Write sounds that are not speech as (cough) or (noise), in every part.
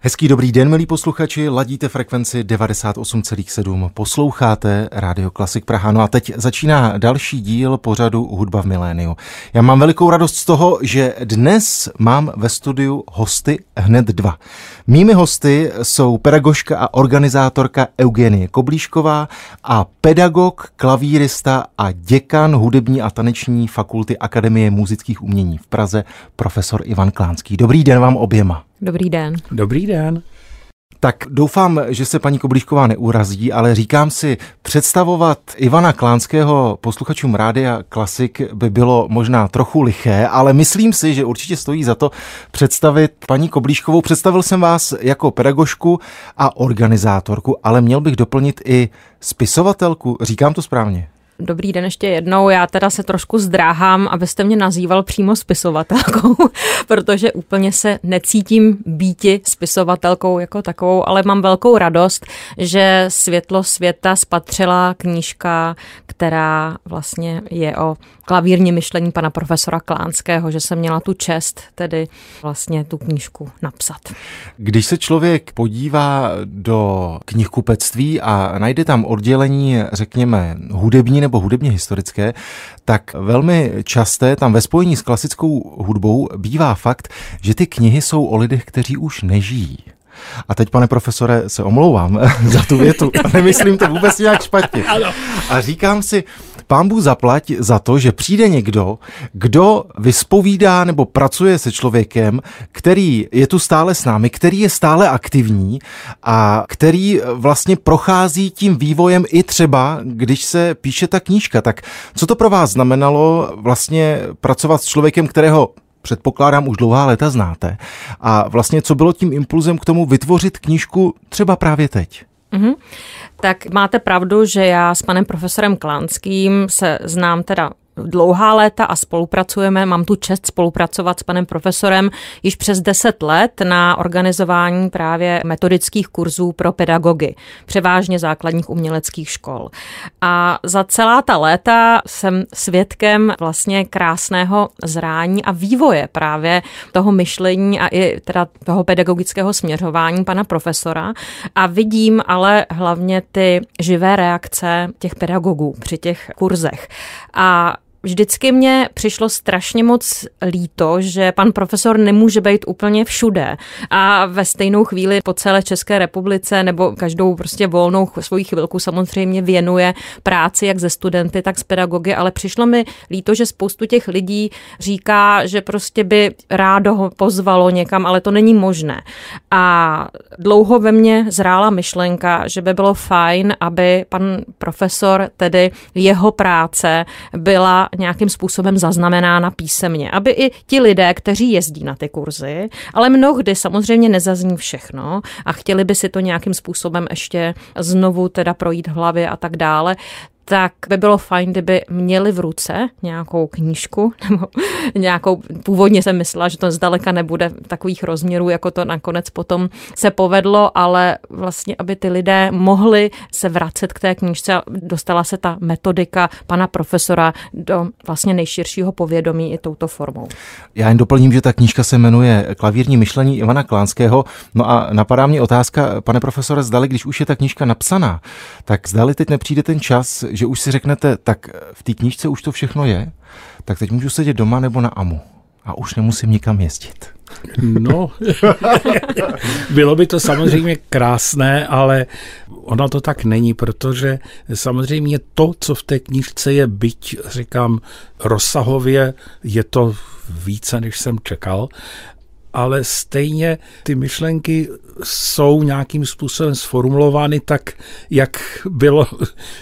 Hezký dobrý den, milí posluchači, ladíte frekvenci 98,7, posloucháte Radio Klasik Praha. No a teď začíná další díl pořadu Hudba v miléniu. Já mám velikou radost z toho, že dnes mám ve studiu hosty hned dva. Mými hosty jsou pedagožka a organizátorka Eugenie Koblíšková a pedagog, klavírista a děkan hudební a taneční fakulty Akademie muzických umění v Praze, profesor Ivan Klánský. Dobrý den vám oběma. Dobrý den. Dobrý den. Tak doufám, že se paní Koblíšková neurazí, ale říkám si, představovat Ivana Klánského posluchačům Rádia Klasik by bylo možná trochu liché, ale myslím si, že určitě stojí za to představit paní Koblíškovou. Představil jsem vás jako pedagožku a organizátorku, ale měl bych doplnit i spisovatelku. Říkám to správně? Dobrý den ještě jednou. Já teda se trošku zdráhám, abyste mě nazýval přímo spisovatelkou, (laughs) protože úplně se necítím býti spisovatelkou jako takovou, ale mám velkou radost, že Světlo světa spatřila knížka, která vlastně je o klavírní myšlení pana profesora Klánského, že jsem měla tu čest tedy vlastně tu knížku napsat. Když se člověk podívá do knihkupectví a najde tam oddělení, řekněme, hudební nebo hudebně historické, tak velmi časté tam ve spojení s klasickou hudbou bývá fakt, že ty knihy jsou o lidech, kteří už nežijí. A teď, pane profesore, se omlouvám (laughs) za tu větu. (laughs) Nemyslím to vůbec nějak špatně. A říkám si, pán Bůh zaplať za to, že přijde někdo, kdo vyspovídá nebo pracuje se člověkem, který je tu stále s námi, který je stále aktivní a který vlastně prochází tím vývojem i třeba, když se píše ta knížka. Tak co to pro vás znamenalo vlastně pracovat s člověkem, kterého předpokládám už dlouhá léta znáte. A vlastně co bylo tím impulzem k tomu vytvořit knížku třeba právě teď? Mm-hmm. Tak máte pravdu, že já s panem profesorem Klánským se znám teda dlouhá léta a spolupracujeme. Mám tu čest spolupracovat s panem profesorem již přes 10 let na organizování právě metodických kurzů pro pedagogy, převážně základních uměleckých škol. A za celá ta léta jsem svědkem vlastně krásného zrání a vývoje právě toho myšlení a i teda toho pedagogického směřování pana profesora. A vidím ale hlavně ty živé reakce těch pedagogů při těch kurzech. A Vždycky mě přišlo strašně moc líto, že pan profesor nemůže být úplně všude a ve stejnou chvíli po celé České republice nebo každou prostě volnou svoji chvilku samozřejmě věnuje práci jak ze studenty, tak s pedagogy, ale přišlo mi líto, že spoustu těch lidí říká, že prostě by rádo ho pozvalo někam, ale to není možné. A dlouho ve mně zrála myšlenka, že by bylo fajn, aby pan profesor, tedy jeho práce byla nějakým způsobem zaznamenána písemně, aby i ti lidé, kteří jezdí na ty kurzy, ale mnohdy samozřejmě nezazní všechno a chtěli by si to nějakým způsobem ještě znovu teda projít v hlavě a tak dále, tak by bylo fajn, kdyby měli v ruce nějakou knížku, (laughs) nebo nějakou, původně jsem myslela, že to zdaleka nebude takových rozměrů, jako to nakonec potom se povedlo, ale vlastně, aby ty lidé mohli se vracet k té knížce dostala se ta metodika pana profesora do vlastně nejširšího povědomí i touto formou. Já jen doplním, že ta knížka se jmenuje Klavírní myšlení Ivana Klánského. No a napadá mě otázka, pane profesore, zdali, když už je ta knížka napsaná, tak zdali teď nepřijde ten čas, že už si řeknete, tak v té knížce už to všechno je, tak teď můžu sedět doma nebo na AMU a už nemusím nikam jezdit. No, (laughs) bylo by to samozřejmě krásné, ale ono to tak není, protože samozřejmě to, co v té knížce je, byť říkám rozsahově, je to více, než jsem čekal, ale stejně ty myšlenky jsou nějakým způsobem sformulovány tak, jak bylo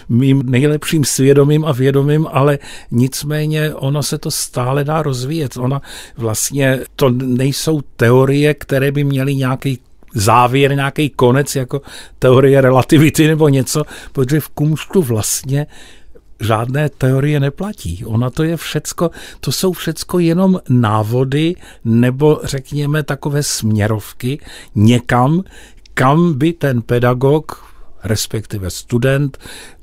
mým nejlepším svědomím a vědomím, ale nicméně ono se to stále dá rozvíjet. Ona vlastně, to nejsou teorie, které by měly nějaký závěr, nějaký konec, jako teorie relativity nebo něco, protože v kumštu vlastně žádné teorie neplatí. Ona to je všecko, to jsou všecko jenom návody nebo řekněme takové směrovky někam, kam by ten pedagog respektive student,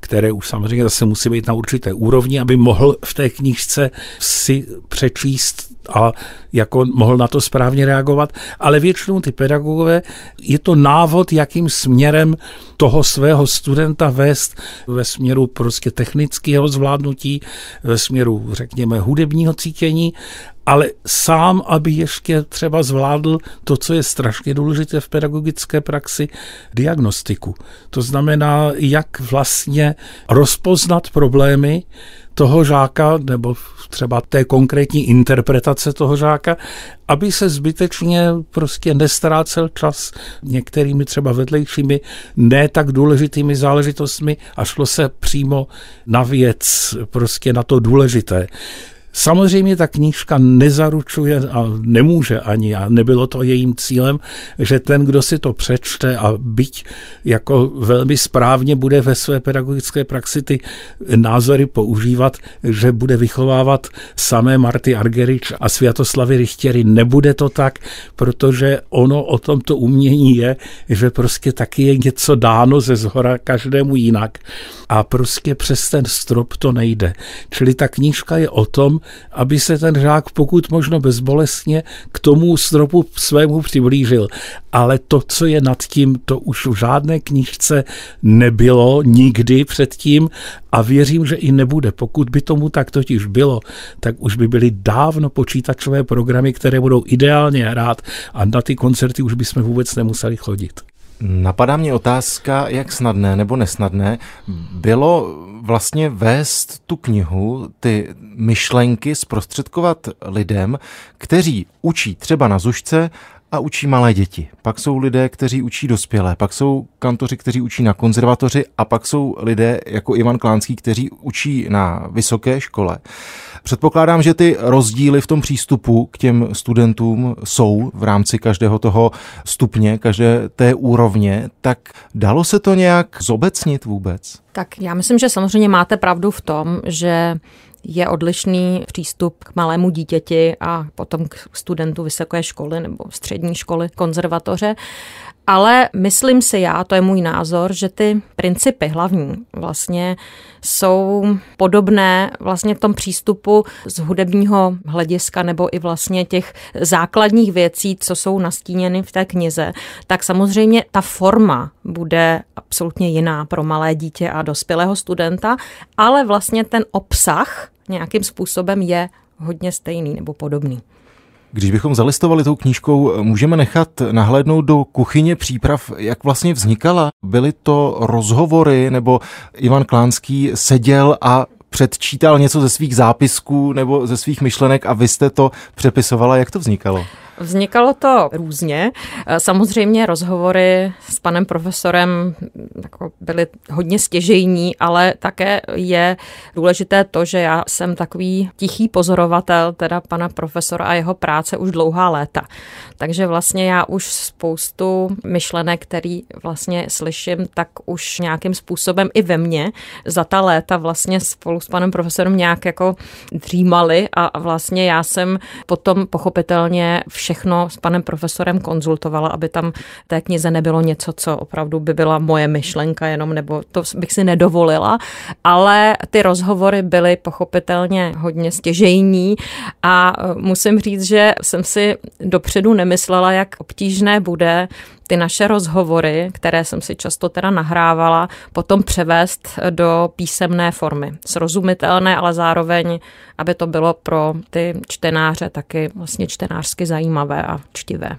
které už samozřejmě zase musí být na určité úrovni, aby mohl v té knížce si přečíst a jako mohl na to správně reagovat, ale většinou ty pedagogové, je to návod, jakým směrem toho svého studenta vést ve směru prostě technického zvládnutí, ve směru, řekněme, hudebního cítění, ale sám, aby ještě třeba zvládl to, co je strašně důležité v pedagogické praxi, diagnostiku. To znamená, jak vlastně rozpoznat problémy, toho žáka nebo třeba té konkrétní interpretace toho žáka, aby se zbytečně prostě nestrácel čas některými třeba vedlejšími ne tak důležitými záležitostmi a šlo se přímo na věc, prostě na to důležité. Samozřejmě ta knížka nezaručuje a nemůže ani, a nebylo to jejím cílem, že ten, kdo si to přečte a byť jako velmi správně bude ve své pedagogické praxi ty názory používat, že bude vychovávat samé Marty Argerič a Sviatoslavy Richtěry. Nebude to tak, protože ono o tomto umění je, že prostě taky je něco dáno ze zhora každému jinak a prostě přes ten strop to nejde. Čili ta knížka je o tom, aby se ten žák pokud možno bezbolestně k tomu stropu svému přiblížil. Ale to, co je nad tím, to už v žádné knížce nebylo nikdy předtím a věřím, že i nebude. Pokud by tomu tak totiž bylo, tak už by byly dávno počítačové programy, které budou ideálně hrát a na ty koncerty už bychom vůbec nemuseli chodit. Napadá mě otázka, jak snadné nebo nesnadné bylo vlastně vést tu knihu, ty myšlenky zprostředkovat lidem, kteří učí třeba na zušce a učí malé děti. Pak jsou lidé, kteří učí dospělé, pak jsou kantoři, kteří učí na konzervatoři a pak jsou lidé jako Ivan Klánský, kteří učí na vysoké škole. Předpokládám, že ty rozdíly v tom přístupu k těm studentům jsou v rámci každého toho stupně, každé té úrovně, tak dalo se to nějak zobecnit vůbec? Tak já myslím, že samozřejmě máte pravdu v tom, že je odlišný přístup k malému dítěti a potom k studentu vysoké školy nebo střední školy, konzervatoře. Ale myslím si já, to je můj názor, že ty principy hlavní vlastně jsou podobné vlastně v tom přístupu z hudebního hlediska nebo i vlastně těch základních věcí, co jsou nastíněny v té knize, tak samozřejmě ta forma bude absolutně jiná pro malé dítě a dospělého studenta, ale vlastně ten obsah nějakým způsobem je hodně stejný nebo podobný. Když bychom zalistovali tou knížkou, můžeme nechat nahlédnout do kuchyně příprav, jak vlastně vznikala. Byly to rozhovory, nebo Ivan Klánský seděl a předčítal něco ze svých zápisků nebo ze svých myšlenek a vy jste to přepisovala. Jak to vznikalo? Vznikalo to různě. Eh, samozřejmě rozhovory s panem profesorem jako byly hodně stěžejní, ale také je důležité to, že já jsem takový tichý pozorovatel teda pana profesora a jeho práce už dlouhá léta. Takže vlastně já už spoustu myšlenek, který vlastně slyším, tak už nějakým způsobem i ve mně za ta léta vlastně spolu s panem profesorem nějak jako dřímali a vlastně já jsem potom pochopitelně všechno s panem profesorem konzultovala, aby tam té knize nebylo něco, co opravdu by byla moje myšlenka jenom, nebo to bych si nedovolila, ale ty rozhovory byly pochopitelně hodně stěžejní a musím říct, že jsem si dopředu nemyslela, jak obtížné bude ty naše rozhovory, které jsem si často teda nahrávala, potom převést do písemné formy. Srozumitelné, ale zároveň, aby to bylo pro ty čtenáře taky vlastně čtenářsky zajímavé a čtivé.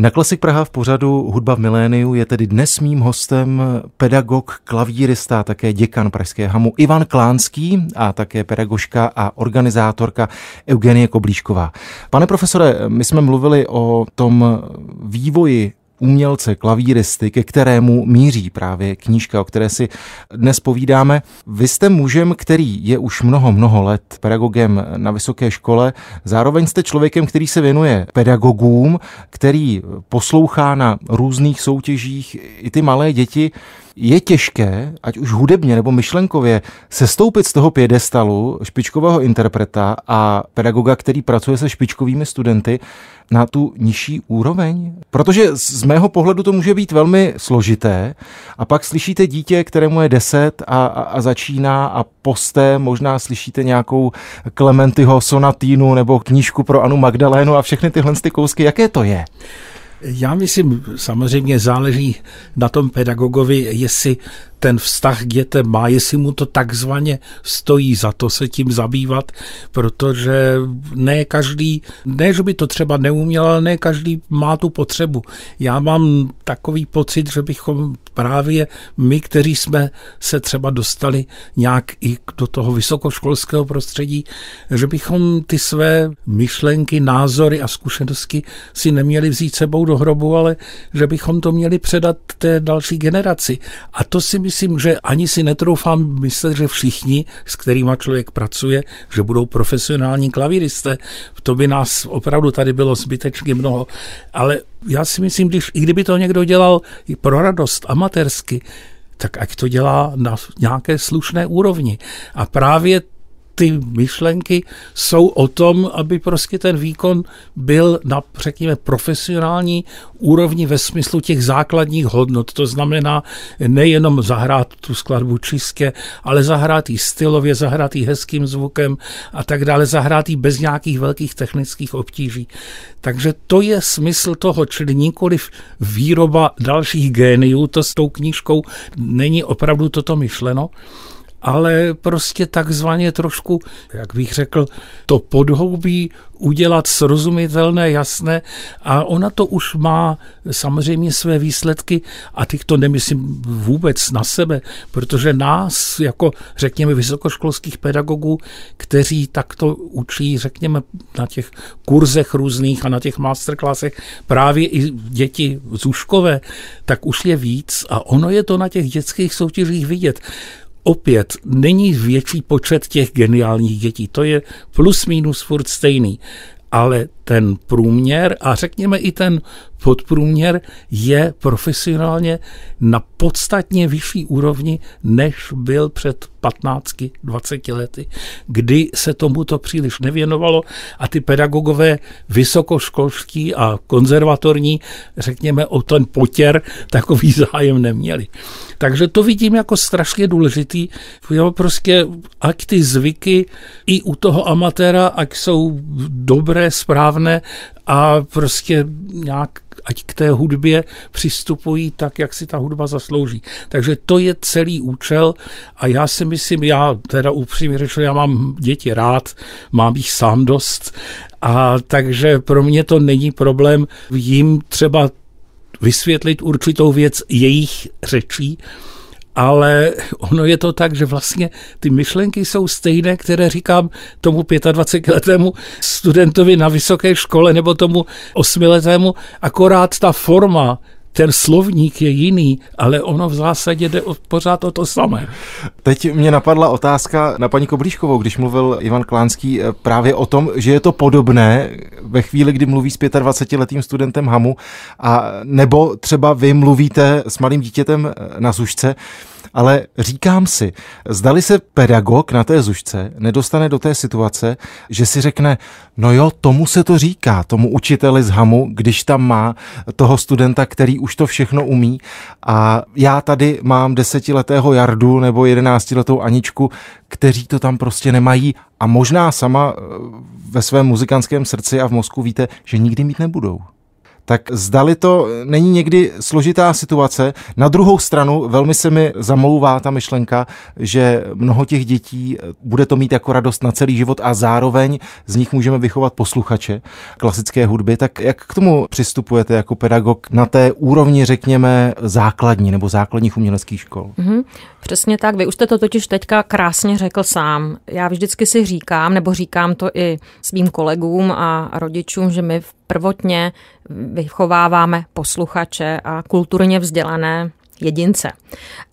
Na Klasik Praha v pořadu Hudba v miléniu je tedy dnes mým hostem pedagog, klavírista, také děkan Pražské hamu Ivan Klánský a také pedagožka a organizátorka Eugenie Koblíšková. Pane profesore, my jsme mluvili o tom vývoji umělce, klavíristy, ke kterému míří právě knížka, o které si dnes povídáme. Vy jste mužem, který je už mnoho, mnoho let pedagogem na vysoké škole, zároveň jste člověkem, který se věnuje pedagogům, který poslouchá na různých soutěžích i ty malé děti. Je těžké, ať už hudebně nebo myšlenkově, sestoupit z toho pědestalu špičkového interpreta a pedagoga, který pracuje se špičkovými studenty, na tu nižší úroveň? Protože z mého pohledu to může být velmi složité a pak slyšíte dítě, kterému je 10 a, a, a začíná a posté možná slyšíte nějakou Klementyho sonatínu nebo knížku pro Anu Magdalénu a všechny tyhle ty kousky. Jaké to je? Já myslím, samozřejmě záleží na tom pedagogovi, jestli ten vztah k dětem má, jestli mu to takzvaně stojí za to se tím zabývat, protože ne každý, ne, že by to třeba neuměl, ale ne každý má tu potřebu. Já mám takový pocit, že bychom právě my, kteří jsme se třeba dostali nějak i do toho vysokoškolského prostředí, že bychom ty své myšlenky, názory a zkušenosti si neměli vzít sebou do hrobu, ale že bychom to měli předat té další generaci. A to si myslím, že ani si netroufám myslet, že všichni, s kterými člověk pracuje, že budou profesionální klavíristé. To by nás opravdu tady bylo zbytečně mnoho. Ale já si myslím, když, i kdyby to někdo dělal pro radost, amatérsky, tak ať to dělá na nějaké slušné úrovni. A právě ty myšlenky jsou o tom, aby prostě ten výkon byl na, řekněme, profesionální úrovni ve smyslu těch základních hodnot. To znamená nejenom zahrát tu skladbu čistě, ale zahrát ji stylově, zahrát ji hezkým zvukem a tak dále, zahrát ji bez nějakých velkých technických obtíží. Takže to je smysl toho, čili nikoliv výroba dalších géniů, to s tou knížkou není opravdu toto myšleno, ale prostě takzvaně trošku, jak bych řekl, to podhoubí udělat srozumitelné, jasné. A ona to už má samozřejmě své výsledky a teď to nemyslím vůbec na sebe, protože nás jako řekněme vysokoškolských pedagogů, kteří takto učí, řekněme na těch kurzech různých a na těch masterclassech právě i děti zůžkové, tak už je víc. A ono je to na těch dětských soutěžích vidět opět není větší počet těch geniálních dětí. To je plus minus furt stejný. Ale ten průměr a řekněme i ten podprůměr je profesionálně na podstatně vyšší úrovni, než byl před 15-20 lety, kdy se tomuto příliš nevěnovalo a ty pedagogové vysokoškolští a konzervatorní, řekněme, o ten potěr takový (laughs) zájem neměli. Takže to vidím jako strašně důležitý. Jo, prostě ať ty zvyky i u toho amatéra, ať jsou dobré, správné a prostě nějak ať k té hudbě přistupují tak, jak si ta hudba zaslouží. Takže to je celý účel a já si myslím, já teda upřímně řečeno, já mám děti rád, mám jich sám dost a takže pro mě to není problém jim třeba vysvětlit určitou věc jejich řečí, ale ono je to tak, že vlastně ty myšlenky jsou stejné, které říkám tomu 25-letému studentovi na vysoké škole nebo tomu osmiletému, akorát ta forma ten slovník je jiný, ale ono v zásadě jde pořád o to samé. Teď mě napadla otázka na paní Koblíškovou, když mluvil Ivan Klánský eh, právě o tom, že je to podobné ve chvíli, kdy mluví s 25-letým studentem HAMu, a nebo třeba vy mluvíte s malým dítětem eh, na zušce, ale říkám si, zdali se pedagog na té zušce nedostane do té situace, že si řekne, no jo, tomu se to říká, tomu učiteli z HAMu, když tam má toho studenta, který už to všechno umí. A já tady mám desetiletého Jardu nebo jedenáctiletou Aničku, kteří to tam prostě nemají. A možná sama eh, ve svém muzikantském srdci a v mozku víte, že nikdy mít nebudou tak zdali to není někdy složitá situace. Na druhou stranu velmi se mi zamlouvá ta myšlenka, že mnoho těch dětí bude to mít jako radost na celý život a zároveň z nich můžeme vychovat posluchače klasické hudby. Tak jak k tomu přistupujete jako pedagog na té úrovni, řekněme, základní nebo základních uměleckých škol? Mm-hmm. Přesně tak, vy už jste to totiž teďka krásně řekl sám. Já vždycky si říkám, nebo říkám to i svým kolegům a rodičům, že my prvotně vychováváme posluchače a kulturně vzdělané jedince.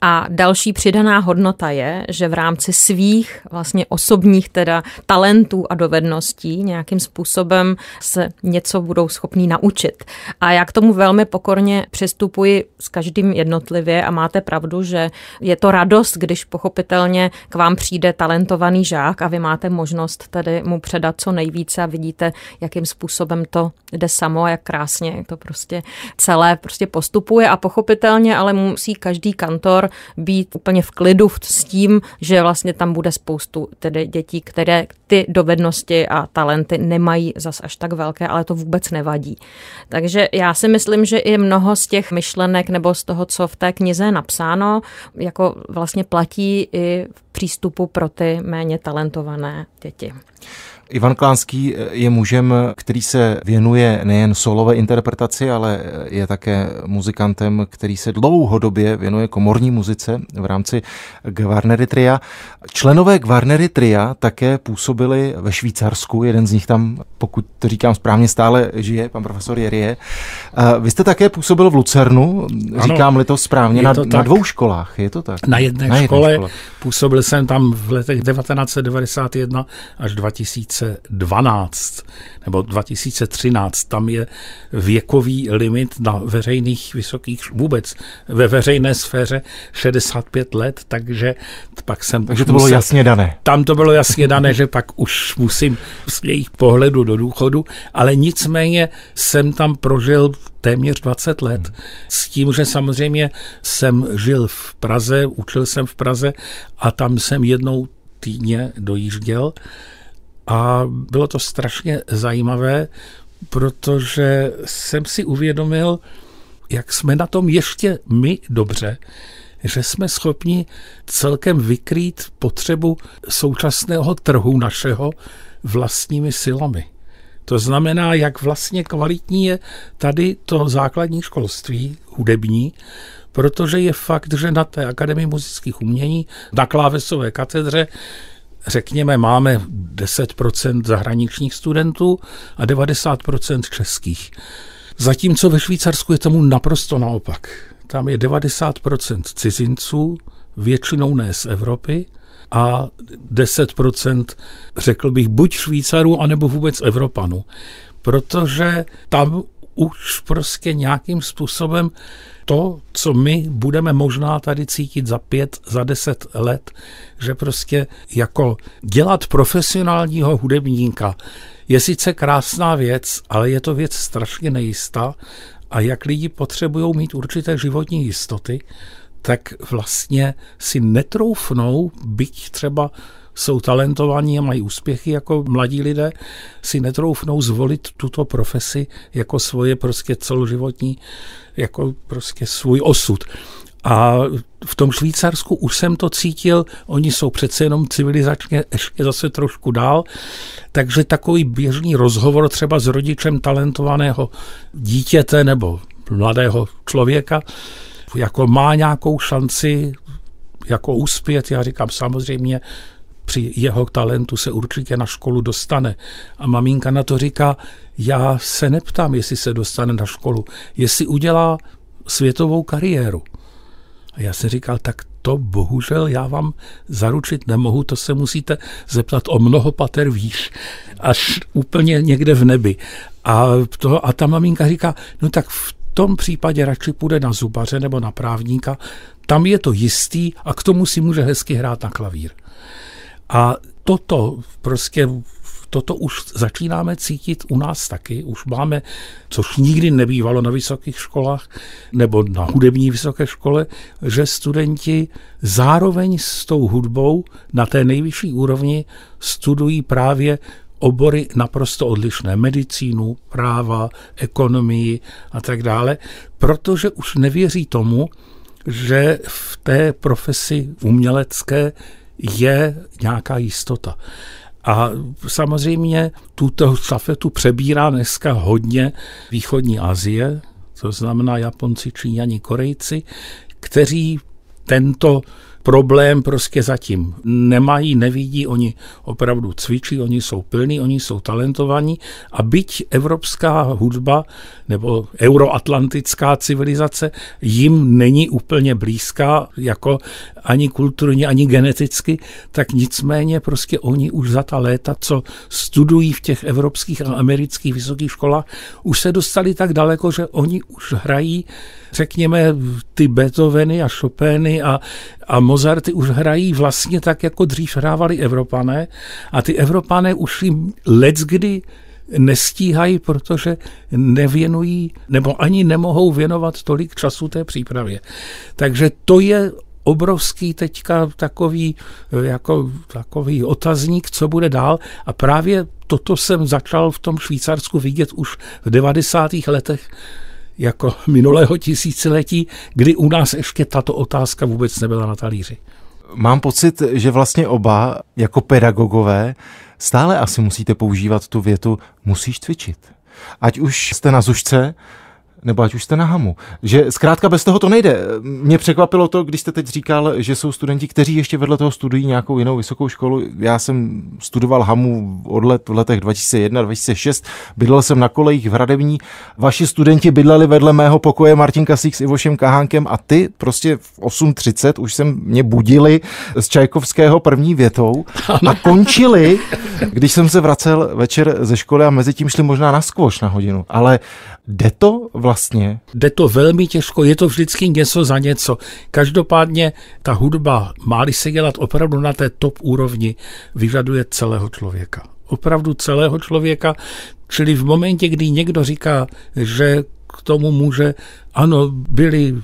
A další přidaná hodnota je, že v rámci svých vlastně osobních teda talentů a dovedností nějakým způsobem se něco budou schopní naučit. A já k tomu velmi pokorně přistupuji s každým jednotlivě a máte pravdu, že je to radost, když pochopitelně k vám přijde talentovaný žák a vy máte možnost tedy mu předat co nejvíce a vidíte, jakým způsobem to jde samo a jak krásně to prostě celé prostě postupuje a pochopitelně ale musí každý kantor být úplně v klidu s tím, že vlastně tam bude spoustu tedy dětí, které ty dovednosti a talenty nemají zas až tak velké, ale to vůbec nevadí. Takže já si myslím, že i mnoho z těch myšlenek nebo z toho, co v té knize je napsáno, jako vlastně platí i v přístupu pro ty méně talentované děti. Ivan Klánský je mužem, který se věnuje nejen solové interpretaci, ale je také muzikantem, který se dlouhodobě věnuje komorní muzice v rámci Gvarnery Tria. Členové Gvarnery Tria také působili ve Švýcarsku, jeden z nich tam, pokud to říkám správně, stále žije, pan profesor Jerie. Vy jste také působil v Lucernu, říkám-li to správně, to na, na dvou školách, je to tak? Na jedné, na jedné škole, škole. Působil jsem tam v letech 1991 až 2000 2012 nebo 2013, tam je věkový limit na veřejných vysokých, vůbec ve veřejné sféře 65 let, takže pak jsem... Takže to bylo musel, jasně dané. Tam to bylo jasně dané, že pak už musím z jejich pohledu do důchodu, ale nicméně jsem tam prožil téměř 20 let. S tím, že samozřejmě jsem žil v Praze, učil jsem v Praze a tam jsem jednou týdně dojížděl a bylo to strašně zajímavé, protože jsem si uvědomil, jak jsme na tom ještě my dobře, že jsme schopni celkem vykrýt potřebu současného trhu našeho vlastními silami. To znamená, jak vlastně kvalitní je tady to základní školství hudební, protože je fakt, že na té Akademii muzických umění, na klávesové katedře řekněme, máme 10% zahraničních studentů a 90% českých. Zatímco ve Švýcarsku je tomu naprosto naopak. Tam je 90% cizinců, většinou ne z Evropy, a 10% řekl bych buď Švýcarů, anebo vůbec Evropanů. Protože tam už prostě nějakým způsobem to, co my budeme možná tady cítit za pět, za deset let, že prostě jako dělat profesionálního hudebníka je sice krásná věc, ale je to věc strašně nejistá a jak lidi potřebují mít určité životní jistoty, tak vlastně si netroufnou, byť třeba jsou talentovaní a mají úspěchy jako mladí lidé, si netroufnou zvolit tuto profesi jako svoje prostě celoživotní, jako prostě svůj osud. A v tom Švýcarsku už jsem to cítil, oni jsou přece jenom civilizačně ještě zase trošku dál, takže takový běžný rozhovor třeba s rodičem talentovaného dítěte nebo mladého člověka, jako má nějakou šanci jako uspět, já říkám samozřejmě, při jeho talentu se určitě na školu dostane. A maminka na to říká, já se neptám, jestli se dostane na školu, jestli udělá světovou kariéru. A já jsem říkal, tak to bohužel já vám zaručit nemohu, to se musíte zeptat o mnoho pater výš, až úplně někde v nebi. A, to, a ta maminka říká, no tak v tom případě radši půjde na zubaře nebo na právníka, tam je to jistý a k tomu si může hezky hrát na klavír. A toto prostě toto už začínáme cítit u nás taky. Už máme, což nikdy nebývalo na vysokých školách nebo na hudební vysoké škole, že studenti zároveň s tou hudbou na té nejvyšší úrovni studují právě obory naprosto odlišné, medicínu, práva, ekonomii a tak dále, protože už nevěří tomu, že v té profesi umělecké je nějaká jistota. A samozřejmě tuto stafetu přebírá dneska hodně východní Asie, to znamená Japonci, Číňani, Korejci, kteří tento problém prostě zatím nemají, nevidí, oni opravdu cvičí, oni jsou plní, oni jsou talentovaní a byť evropská hudba nebo euroatlantická civilizace jim není úplně blízká jako ani kulturně, ani geneticky, tak nicméně prostě oni už za ta léta, co studují v těch evropských a amerických vysokých školách, už se dostali tak daleko, že oni už hrají, řekněme, ty Beethoveny a Chopiny a, a Mozarty už hrají vlastně tak, jako dřív hrávali Evropané a ty Evropané už jim kdy nestíhají, protože nevěnují nebo ani nemohou věnovat tolik času té přípravě. Takže to je obrovský teďka takový, jako, takový otazník, co bude dál. A právě toto jsem začal v tom Švýcarsku vidět už v 90. letech jako (laughs) minulého tisíciletí, kdy u nás ještě tato otázka vůbec nebyla na talíři. Mám pocit, že vlastně oba jako pedagogové stále asi musíte používat tu větu musíš cvičit. Ať už jste na zušce, nebo ať už jste na hamu. Že zkrátka bez toho to nejde. Mě překvapilo to, když jste teď říkal, že jsou studenti, kteří ještě vedle toho studují nějakou jinou vysokou školu. Já jsem studoval hamu od let v letech 2001, 2006, bydlel jsem na kolejích v Hradební. Vaši studenti bydleli vedle mého pokoje Martin Kasík s Ivošem Kahánkem a ty prostě v 8.30 už jsem mě budili z Čajkovského první větou a končili, když jsem se vracel večer ze školy a mezi tím šli možná na skvoš na hodinu. Ale Jde to vlastně? Jde to velmi těžko, je to vždycky něco za něco. Každopádně ta hudba, má se dělat opravdu na té top úrovni, vyžaduje celého člověka. Opravdu celého člověka, čili v momentě, kdy někdo říká, že k tomu může, ano, byli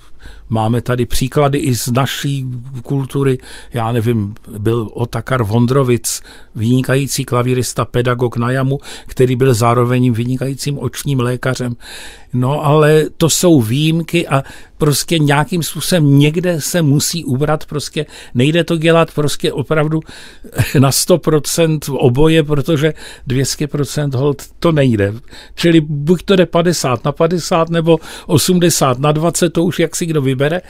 Máme tady příklady i z naší kultury. Já nevím, byl Otakar Vondrovic, vynikající klavírista, pedagog na jamu, který byl zároveň vynikajícím očním lékařem. No ale to jsou výjimky a prostě nějakým způsobem někde se musí ubrat, prostě nejde to dělat prostě opravdu na 100% oboje, protože 200% hold to nejde. Čili buď to jde 50 na 50 nebo 80 na 20, to už jak si kdo vybere,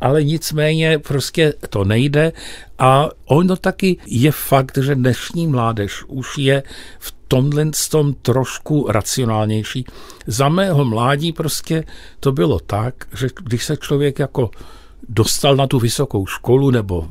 ale nicméně prostě to nejde a ono taky je fakt, že dnešní mládež už je v tomhle tom trošku racionálnější. Za mého mládí prostě to bylo tak, že když se člověk jako dostal na tu vysokou školu nebo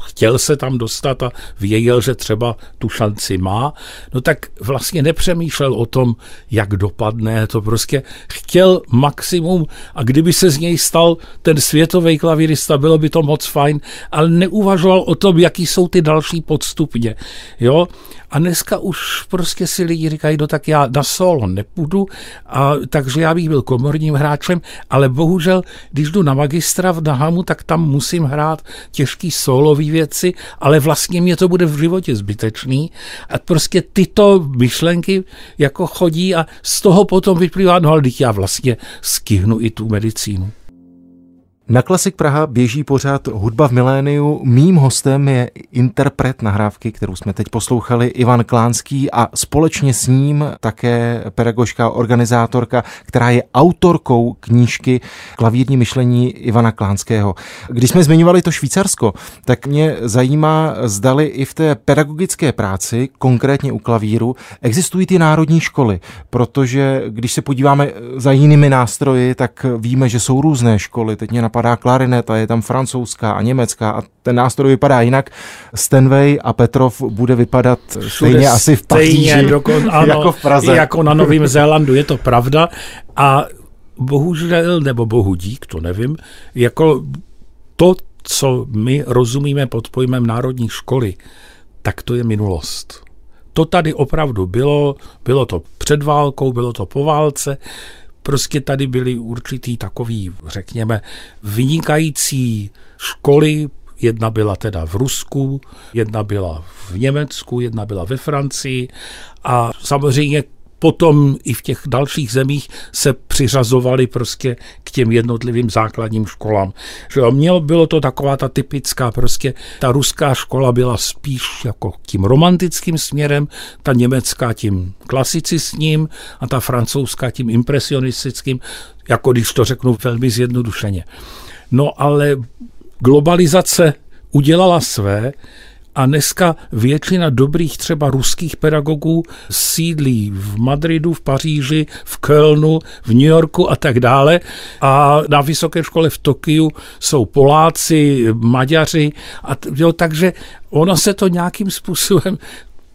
chtěl se tam dostat a věděl, že třeba tu šanci má, no tak vlastně nepřemýšlel o tom, jak dopadne, to prostě chtěl maximum a kdyby se z něj stal ten světový klavírista, bylo by to moc fajn, ale neuvažoval o tom, jaký jsou ty další podstupně, jo, a dneska už prostě si lidi říkají, no tak já na solo nepůjdu, a, takže já bych byl komorním hráčem, ale bohužel, když jdu na magistra v Nahamu, tak tam musím hrát těžký solový věci, ale vlastně mě to bude v životě zbytečný. A prostě tyto myšlenky jako chodí a z toho potom vyplývá, no ale já vlastně skihnu i tu medicínu. Na Klasik Praha běží pořád hudba v miléniu. Mým hostem je interpret nahrávky, kterou jsme teď poslouchali, Ivan Klánský a společně s ním také pedagožka, organizátorka, která je autorkou knížky Klavírní myšlení Ivana Klánského. Když jsme zmiňovali to Švýcarsko, tak mě zajímá, zdali i v té pedagogické práci, konkrétně u klavíru, existují ty národní školy, protože když se podíváme za jinými nástroji, tak víme, že jsou různé školy. Teď mě napadá napadá klarineta, je tam francouzská a německá a ten nástroj vypadá jinak. Stenway a Petrov bude vypadat Všude stejně asi v Paříži, stejně, dokon, (laughs) ano, jako v Praze. Jako na Novém Zélandu, je to pravda. A bohužel, nebo bohu dík, to nevím, jako to, co my rozumíme pod pojmem národní školy, tak to je minulost. To tady opravdu bylo, bylo to před válkou, bylo to po válce, Prostě tady byly určitý takový, řekněme, vynikající školy, Jedna byla teda v Rusku, jedna byla v Německu, jedna byla ve Francii. A samozřejmě potom i v těch dalších zemích se přiřazovali prostě k těm jednotlivým základním školám. Že měl, bylo to taková ta typická, prostě ta ruská škola byla spíš jako tím romantickým směrem, ta německá tím klasicistním a ta francouzská tím impresionistickým, jako když to řeknu velmi zjednodušeně. No ale globalizace udělala své a dneska většina dobrých třeba ruských pedagogů sídlí v Madridu, v Paříži, v Kölnu, v New Yorku a tak dále. A na vysoké škole v Tokiu jsou Poláci, Maďaři. A t- jo, takže ono se to nějakým (laughs) způsobem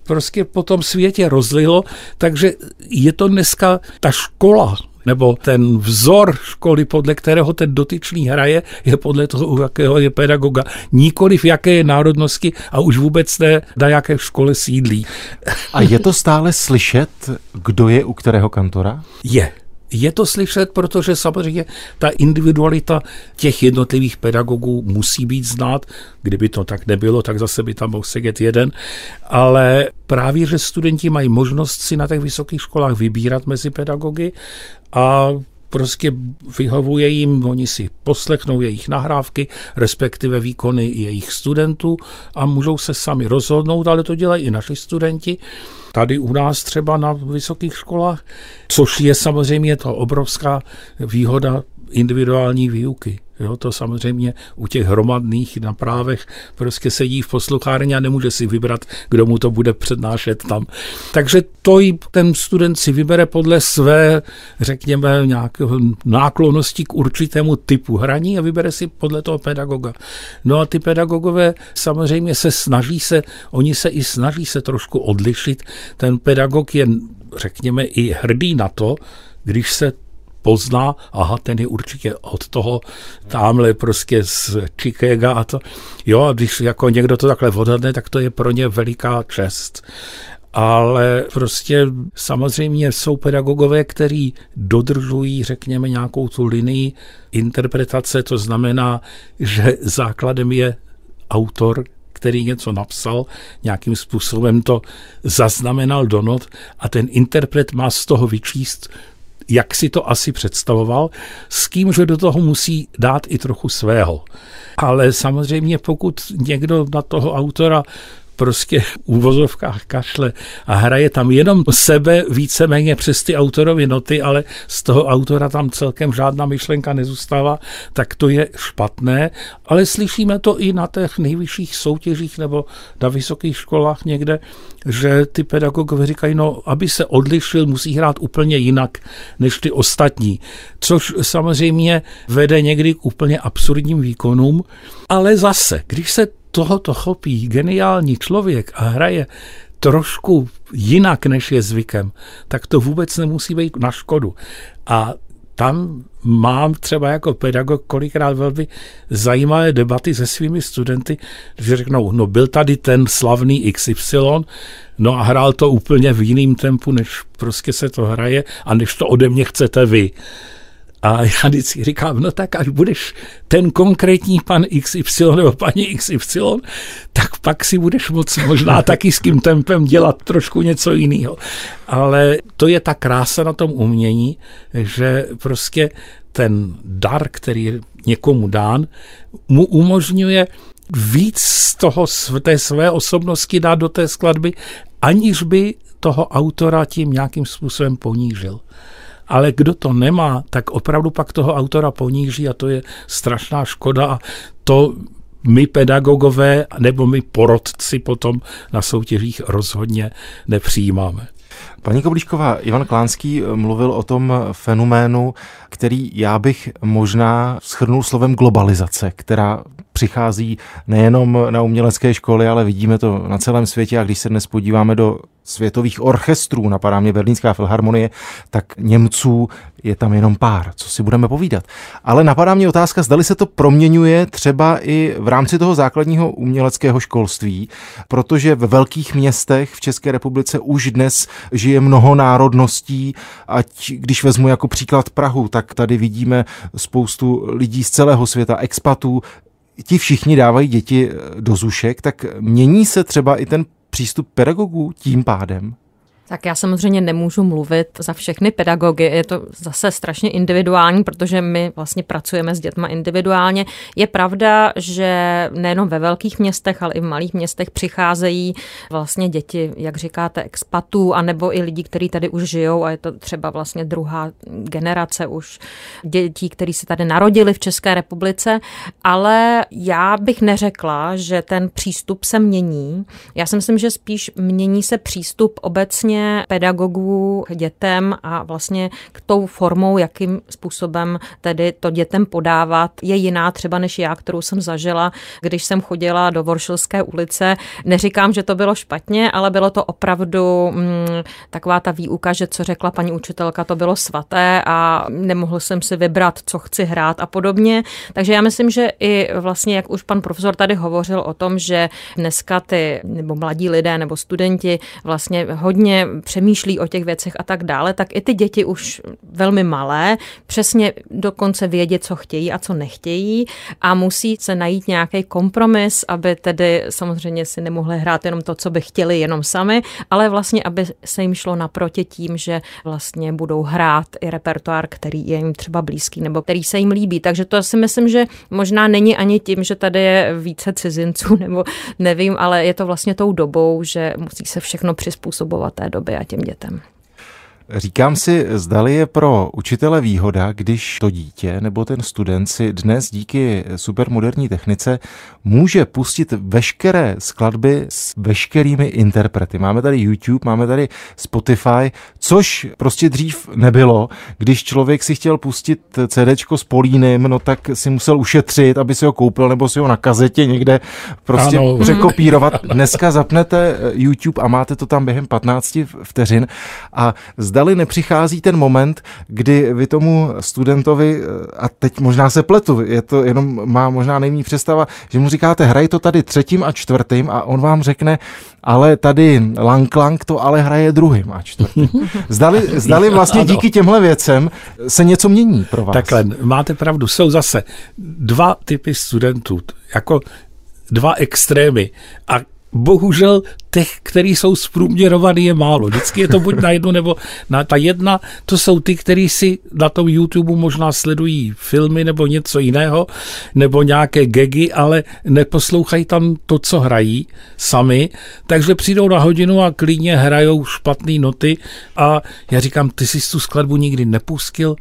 prostě po tom světě rozlilo, takže je to dneska ta škola, nebo ten vzor školy, podle kterého ten dotyčný hraje, je podle toho, jakého je pedagoga. Nikoli v jaké je národnosti a už vůbec ne, na jaké škole sídlí. A je to stále slyšet, kdo je u kterého kantora? Je. Je to slyšet, protože samozřejmě ta individualita těch jednotlivých pedagogů musí být znát. Kdyby to tak nebylo, tak zase by tam mohl sedět jeden. Ale právě, že studenti mají možnost si na těch vysokých školách vybírat mezi pedagogy a prostě vyhovuje jim, oni si poslechnou jejich nahrávky, respektive výkony jejich studentů a můžou se sami rozhodnout, ale to dělají i naši studenti. Tady u nás třeba na vysokých školách, což je samozřejmě to obrovská výhoda individuální výuky. Jo, to samozřejmě u těch hromadných na právech prostě sedí v posluchárně a nemůže si vybrat, kdo mu to bude přednášet tam. Takže to i ten student si vybere podle své, řekněme, nějakého náklonosti k určitému typu hraní a vybere si podle toho pedagoga. No a ty pedagogové samozřejmě se snaží se, oni se i snaží se trošku odlišit. Ten pedagog je, řekněme, i hrdý na to, když se pozná, aha, ten je určitě od toho, tamhle prostě z Chicaga a to. Jo, a když jako někdo to takhle odhadne, tak to je pro ně veliká čest. Ale prostě samozřejmě jsou pedagogové, kteří dodržují, řekněme, nějakou tu linii interpretace, to znamená, že základem je autor, který něco napsal, nějakým způsobem to zaznamenal do not a ten interpret má z toho vyčíst jak si to asi představoval, s tím, že do toho musí dát i trochu svého. Ale samozřejmě pokud někdo na toho autora prostě úvozovkách kašle a hraje tam jenom sebe víceméně přes ty autorovy noty, ale z toho autora tam celkem žádná myšlenka nezůstává, tak to je špatné, ale slyšíme to i na těch nejvyšších soutěžích nebo na vysokých školách někde, že ty pedagogové říkají, no, aby se odlišil, musí hrát úplně jinak než ty ostatní, což samozřejmě vede někdy k úplně absurdním výkonům, ale zase, když se tohoto chopí geniální člověk a hraje trošku jinak, než je zvykem, tak to vůbec nemusí být na škodu. A tam mám třeba jako pedagog kolikrát velmi zajímavé debaty se svými studenty, že řeknou, no byl tady ten slavný XY, no a hrál to úplně v jiném tempu, než prostě se to hraje a než to ode mě chcete vy. A já vždycky říkám, no tak až budeš ten konkrétní pan XY nebo paní XY, tak pak si budeš moc možná taky s tím tempem dělat trošku něco jiného. Ale to je ta krása na tom umění, že prostě ten dar, který je někomu dán, mu umožňuje víc z toho, té své osobnosti dát do té skladby, aniž by toho autora tím nějakým způsobem ponížil ale kdo to nemá, tak opravdu pak toho autora poníží a to je strašná škoda a to my pedagogové nebo my porodci potom na soutěžích rozhodně nepřijímáme. Paní Koblíšková, Ivan Klánský mluvil o tom fenoménu, který já bych možná schrnul slovem globalizace, která přichází nejenom na umělecké školy, ale vidíme to na celém světě a když se dnes podíváme do světových orchestrů, napadá mě Berlínská filharmonie, tak Němců je tam jenom pár, co si budeme povídat. Ale napadá mě otázka, zdali se to proměňuje třeba i v rámci toho základního uměleckého školství, protože ve velkých městech v České republice už dnes žije mnoho národností, ať když vezmu jako příklad Prahu, tak tady vidíme spoustu lidí z celého světa, expatů, ti všichni dávají děti do zušek, tak mění se třeba i ten přístup pedagogů tím pádem? Tak já samozřejmě nemůžu mluvit za všechny pedagogy, je to zase strašně individuální, protože my vlastně pracujeme s dětma individuálně. Je pravda, že nejenom ve velkých městech, ale i v malých městech přicházejí vlastně děti, jak říkáte, expatů, anebo i lidí, kteří tady už žijou a je to třeba vlastně druhá generace už dětí, kteří se tady narodili v České republice, ale já bych neřekla, že ten přístup se mění. Já si myslím, že spíš mění se přístup obecně hodně pedagogů k dětem a vlastně k tou formou, jakým způsobem tedy to dětem podávat, je jiná třeba než já, kterou jsem zažila, když jsem chodila do Voršilské ulice. Neříkám, že to bylo špatně, ale bylo to opravdu mm, taková ta výuka, že co řekla paní učitelka, to bylo svaté a nemohl jsem si vybrat, co chci hrát a podobně. Takže já myslím, že i vlastně, jak už pan profesor tady hovořil o tom, že dneska ty nebo mladí lidé nebo studenti vlastně hodně přemýšlí o těch věcech a tak dále, tak i ty děti už velmi malé přesně dokonce vědět, co chtějí a co nechtějí a musí se najít nějaký kompromis, aby tedy samozřejmě si nemohli hrát jenom to, co by chtěli jenom sami, ale vlastně, aby se jim šlo naproti tím, že vlastně budou hrát i repertoár, který je jim třeba blízký nebo který se jim líbí. Takže to si myslím, že možná není ani tím, že tady je více cizinců (laughs) nebo nevím, ale je to vlastně tou dobou, že musí se všechno přizpůsobovat té době a těm dětem. Říkám si, zdali je pro učitele výhoda, když to dítě nebo ten student si dnes díky supermoderní technice může pustit veškeré skladby s veškerými interprety. Máme tady YouTube, máme tady Spotify, což prostě dřív nebylo. Když člověk si chtěl pustit CD s Polínem, no tak si musel ušetřit, aby si ho koupil, nebo si ho na kazetě někde prostě ano. překopírovat. (laughs) Dneska zapnete YouTube a máte to tam během 15 vteřin a zdali nepřichází ten moment, kdy vy tomu studentovi, a teď možná se pletu, je to jenom má možná nejmí představa, že mu říkáte, hraj to tady třetím a čtvrtým a on vám řekne, ale tady Lang Lang to ale hraje druhým a čtvrtým. (laughs) Zdali, zdali vlastně díky těmhle věcem se něco mění pro vás? Takhle, máte pravdu, jsou zase dva typy studentů, jako dva extrémy a bohužel těch, který jsou zprůměrovaný, je málo. Vždycky je to buď na jednu nebo na ta jedna, to jsou ty, kteří si na tom YouTube možná sledují filmy nebo něco jiného, nebo nějaké gegy, ale neposlouchají tam to, co hrají sami, takže přijdou na hodinu a klidně hrajou špatné noty. A já říkám, ty jsi tu skladbu nikdy nepustil,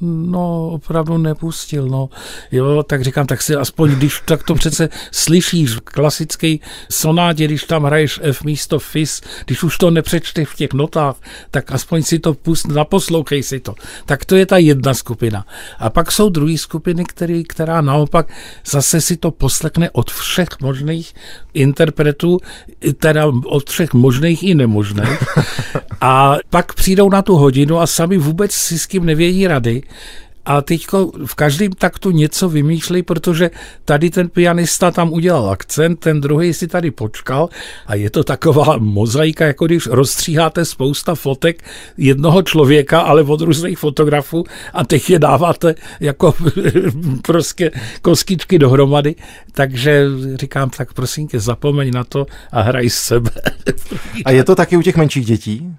No, opravdu nepustil, no. Jo, tak říkám, tak si aspoň, když tak to přece slyšíš v klasické sonátě, když tam hraješ F místo Fis, když už to nepřečteš v těch notách, tak aspoň si to pust, naposlouchej si to. Tak to je ta jedna skupina. A pak jsou druhé skupiny, který, která naopak zase si to poslechne od všech možných interpretů, teda od všech možných i nemožných. A pak přijdou na tu hodinu a sami vůbec si s kým nevědí rady a teď v každém taktu něco vymýšlí, protože tady ten pianista tam udělal akcent, ten druhý si tady počkal a je to taková mozaika, jako když rozstříháte spousta fotek jednoho člověka, ale od různých fotografů a teď je dáváte jako (laughs) prostě koskičky dohromady. Takže říkám, tak prosím tě, zapomeň na to a hraj z sebe. (laughs) a je to taky u těch menších dětí?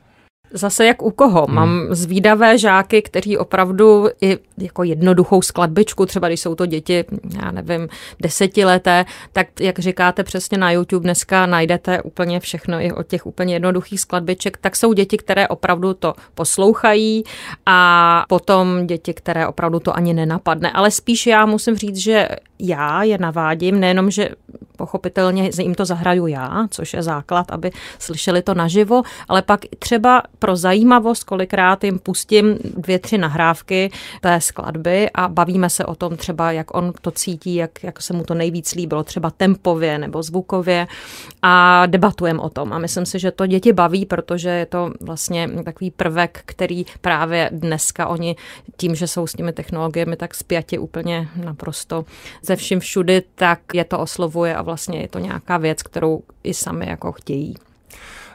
Zase jak u koho. Hmm. Mám zvídavé žáky, kteří opravdu i jako jednoduchou skladbičku, třeba když jsou to děti, já nevím, desetileté, tak jak říkáte přesně na YouTube dneska najdete úplně všechno i od těch úplně jednoduchých skladbiček, tak jsou děti, které opravdu to poslouchají a potom děti, které opravdu to ani nenapadne. Ale spíš já musím říct, že já je navádím, nejenom, že pochopitelně jim to zahraju já, což je základ, aby slyšeli to naživo, ale pak třeba pro zajímavost, kolikrát jim pustím dvě, tři nahrávky té skladby a bavíme se o tom třeba, jak on to cítí, jak, jak se mu to nejvíc líbilo, třeba tempově nebo zvukově a debatujeme o tom. A myslím si, že to děti baví, protože je to vlastně takový prvek, který právě dneska oni tím, že jsou s těmi technologiemi tak spjati úplně naprosto ze vším všudy, tak je to oslovuje a vlastně je to nějaká věc, kterou i sami jako chtějí.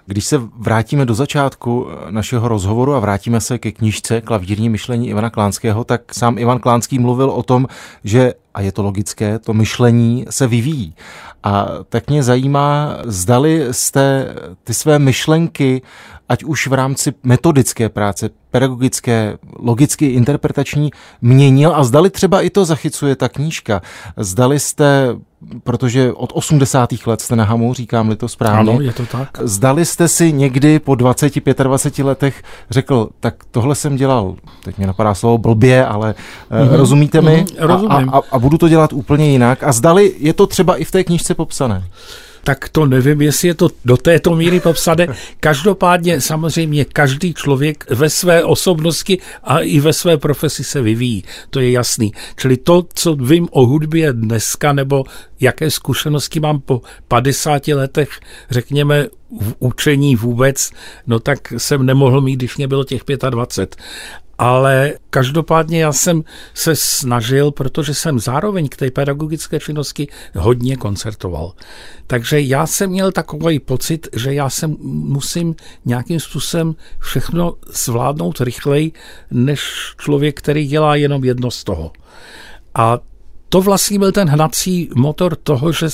Když se vrátíme do začátku našeho rozhovoru a vrátíme se ke knižce Klavírní myšlení Ivana Klánského, tak sám Ivan Klánský mluvil o tom, že, a je to logické, to myšlení se vyvíjí. A tak mě zajímá, zdali jste ty své myšlenky ať už v rámci metodické práce, pedagogické, logicky interpretační, měnil a zdali třeba i to zachycuje ta knížka. Zdali jste protože od 80. let jste na Hamu, říkám-li to správně. Ano, je to tak. Zdali jste si někdy po 20, 25 letech řekl, tak tohle jsem dělal, teď mě napadá slovo blbě, ale mm-hmm. rozumíte mi? Mm-hmm, a, a, a budu to dělat úplně jinak. A zdali je to třeba i v té knížce popsané? Tak to nevím, jestli je to do této míry popsané. Každopádně samozřejmě každý člověk ve své osobnosti a i ve své profesi se vyvíjí. To je jasný. Čili to, co vím o hudbě dneska, nebo jaké zkušenosti mám po 50 letech, řekněme, v učení vůbec, no tak jsem nemohl mít, když mě bylo těch 25 ale každopádně já jsem se snažil, protože jsem zároveň k té pedagogické činnosti hodně koncertoval. Takže já jsem měl takový pocit, že já se musím nějakým způsobem všechno zvládnout rychleji, než člověk, který dělá jenom jedno z toho. A to vlastně byl ten hnací motor toho, že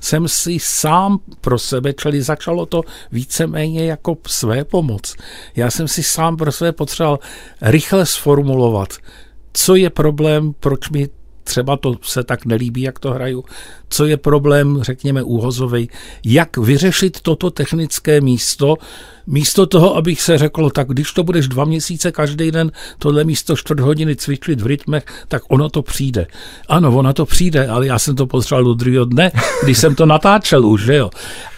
jsem si sám pro sebe, čili začalo to víceméně jako své pomoc. Já jsem si sám pro sebe potřeboval rychle sformulovat, co je problém, proč mi třeba to se tak nelíbí, jak to hraju, co je problém, řekněme, úhozový, jak vyřešit toto technické místo, místo toho, abych se řekl, tak když to budeš dva měsíce každý den tohle místo čtvrt hodiny cvičit v rytmech, tak ono to přijde. Ano, ono to přijde, ale já jsem to potřeboval do druhého dne, když jsem to natáčel už, že jo.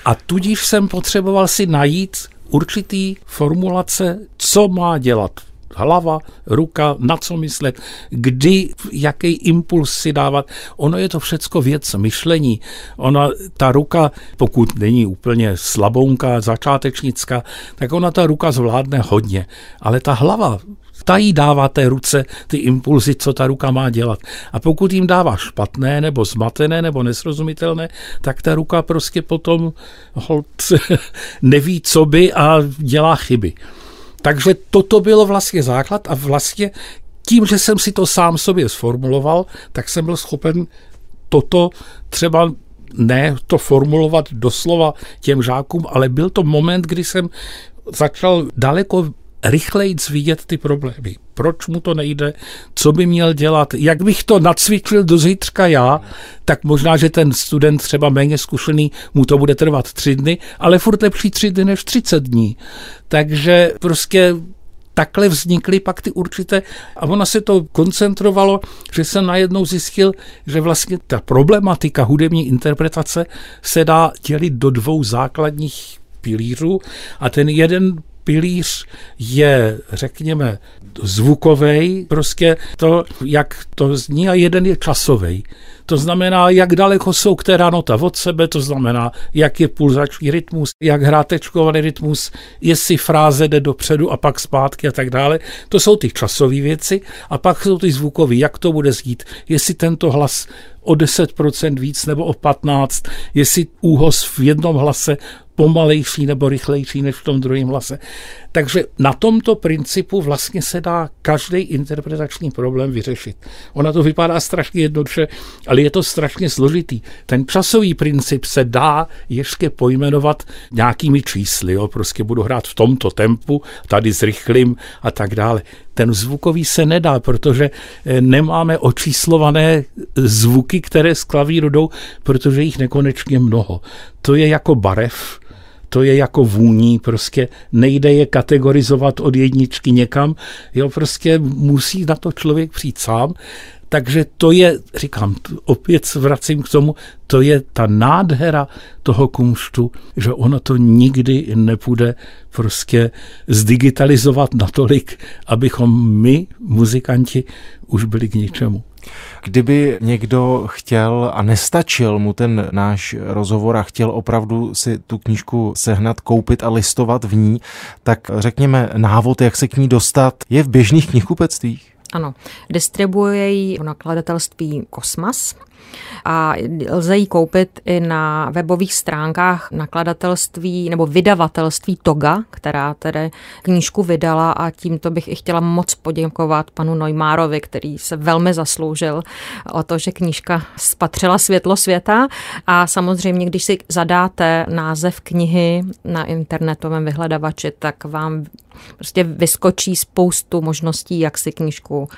A tudíž jsem potřeboval si najít určitý formulace, co má dělat hlava, ruka, na co myslet, kdy, jaký impuls si dávat. Ono je to všecko věc myšlení. Ona, ta ruka, pokud není úplně slabounka, začátečnická, tak ona ta ruka zvládne hodně. Ale ta hlava, ta jí dává té ruce ty impulzy, co ta ruka má dělat. A pokud jim dává špatné, nebo zmatené, nebo nesrozumitelné, tak ta ruka prostě potom hold, (laughs) neví, co by a dělá chyby. Takže toto bylo vlastně základ a vlastně tím, že jsem si to sám sobě sformuloval, tak jsem byl schopen toto třeba ne to formulovat doslova těm žákům, ale byl to moment, kdy jsem začal daleko rychleji vidět ty problémy. Proč mu to nejde, co by měl dělat, jak bych to nacvičil do zítřka já, tak možná, že ten student třeba méně zkušený, mu to bude trvat tři dny, ale furt lepší tři dny než 30 dní. Takže prostě takhle vznikly pak ty určité, a ona se to koncentrovalo, že jsem najednou zjistil, že vlastně ta problematika hudební interpretace se dá dělit do dvou základních pilířů a ten jeden pilíř je, řekněme, zvukový, prostě to, jak to zní, a jeden je časový. To znamená, jak daleko jsou která nota od sebe, to znamená, jak je pulzační rytmus, jak hrá tečkovaný rytmus, jestli fráze jde dopředu a pak zpátky a tak dále. To jsou ty časové věci a pak jsou ty zvukové, jak to bude znít, jestli tento hlas o 10% víc nebo o 15%, jestli úhoz v jednom hlase pomalejší nebo rychlejší než v tom druhém hlase. Takže na tomto principu vlastně se dá každý interpretační problém vyřešit. Ona to vypadá strašně jednoduše, ale je to strašně složitý. Ten časový princip se dá ještě pojmenovat nějakými čísly. Jo? Prostě budu hrát v tomto tempu, tady zrychlím a tak dále. Ten zvukový se nedá, protože eh, nemáme očíslované zvuky, které z klavíru jdou, protože jich nekonečně mnoho. To je jako barev, to je jako vůní, prostě nejde je kategorizovat od jedničky někam, jo, prostě musí na to člověk přijít sám, takže to je, říkám, opět vracím k tomu, to je ta nádhera toho kumštu, že ono to nikdy nepůjde prostě zdigitalizovat natolik, abychom my, muzikanti, už byli k ničemu. Kdyby někdo chtěl a nestačil mu ten náš rozhovor a chtěl opravdu si tu knížku sehnat, koupit a listovat v ní, tak řekněme návod, jak se k ní dostat, je v běžných knihkupectvích? Ano, distribuuje ji v nakladatelství Kosmas a lze ji koupit i na webových stránkách nakladatelství nebo vydavatelství Toga, která tedy knížku vydala a tímto bych i chtěla moc poděkovat panu Neumárovi, který se velmi zasloužil o to, že knížka spatřila světlo světa a samozřejmě, když si zadáte název knihy na internetovém vyhledavači, tak vám prostě vyskočí spoustu možností, jak si knížku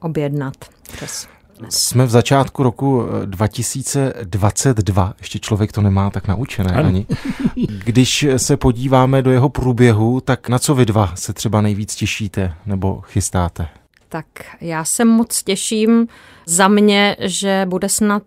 objednat. Přes. Jsme v začátku roku 2022, ještě člověk to nemá tak naučené ano. ani. (laughs) Když se podíváme do jeho průběhu, tak na co vy dva se třeba nejvíc těšíte nebo chystáte? Tak já se moc těším za mě, že bude snad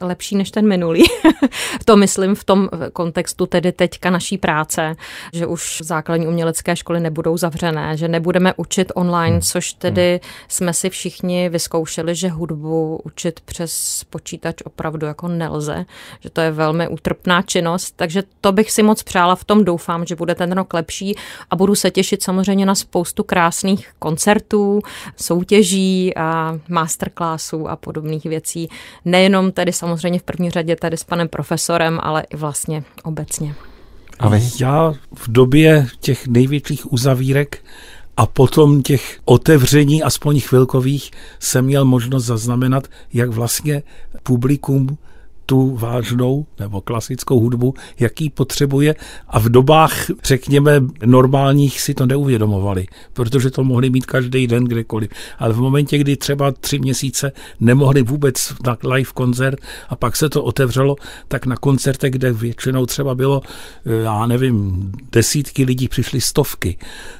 lepší než ten minulý. (laughs) to myslím v tom kontextu tedy teďka naší práce, že už základní umělecké školy nebudou zavřené, že nebudeme učit online, hmm. což tedy hmm. jsme si všichni vyzkoušeli, že hudbu učit přes počítač opravdu jako nelze, že to je velmi útrpná činnost, takže to bych si moc přála, v tom doufám, že bude ten rok lepší a budu se těšit samozřejmě na spoustu krásných koncertů, soutěží a masterclassů a podobných věcí. Nejenom tedy samozřejmě v první řadě tady s panem profesorem, ale i vlastně obecně. A vy? Já v době těch největších uzavírek a potom těch otevření, aspoň chvilkových, jsem měl možnost zaznamenat, jak vlastně publikum tu vážnou nebo klasickou hudbu, jaký potřebuje a v dobách, řekněme, normálních si to neuvědomovali, protože to mohli mít každý den kdekoliv. Ale v momentě, kdy třeba tři měsíce nemohli vůbec na live koncert a pak se to otevřelo, tak na koncerte, kde většinou třeba bylo, eh, já nevím, desítky lidí, přišly stovky.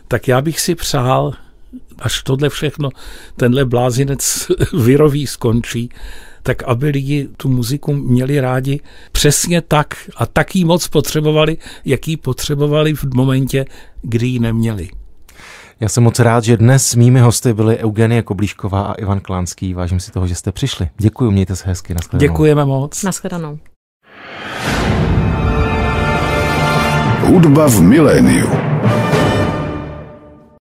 Tak já bych si přál, až tohle všechno, tenhle blázinec (laughs) virový skončí, tak aby lidi tu muziku měli rádi přesně tak a taky moc potřebovali, jaký potřebovali v momentě, kdy ji neměli. Já jsem moc rád, že dnes mými hosty byly Eugenie Koblíšková a Ivan Klánský. Vážím si toho, že jste přišli. Děkuji, mějte se hezky. Naschledanou. Děkujeme moc. Naschledanou. Hudba v miléniu.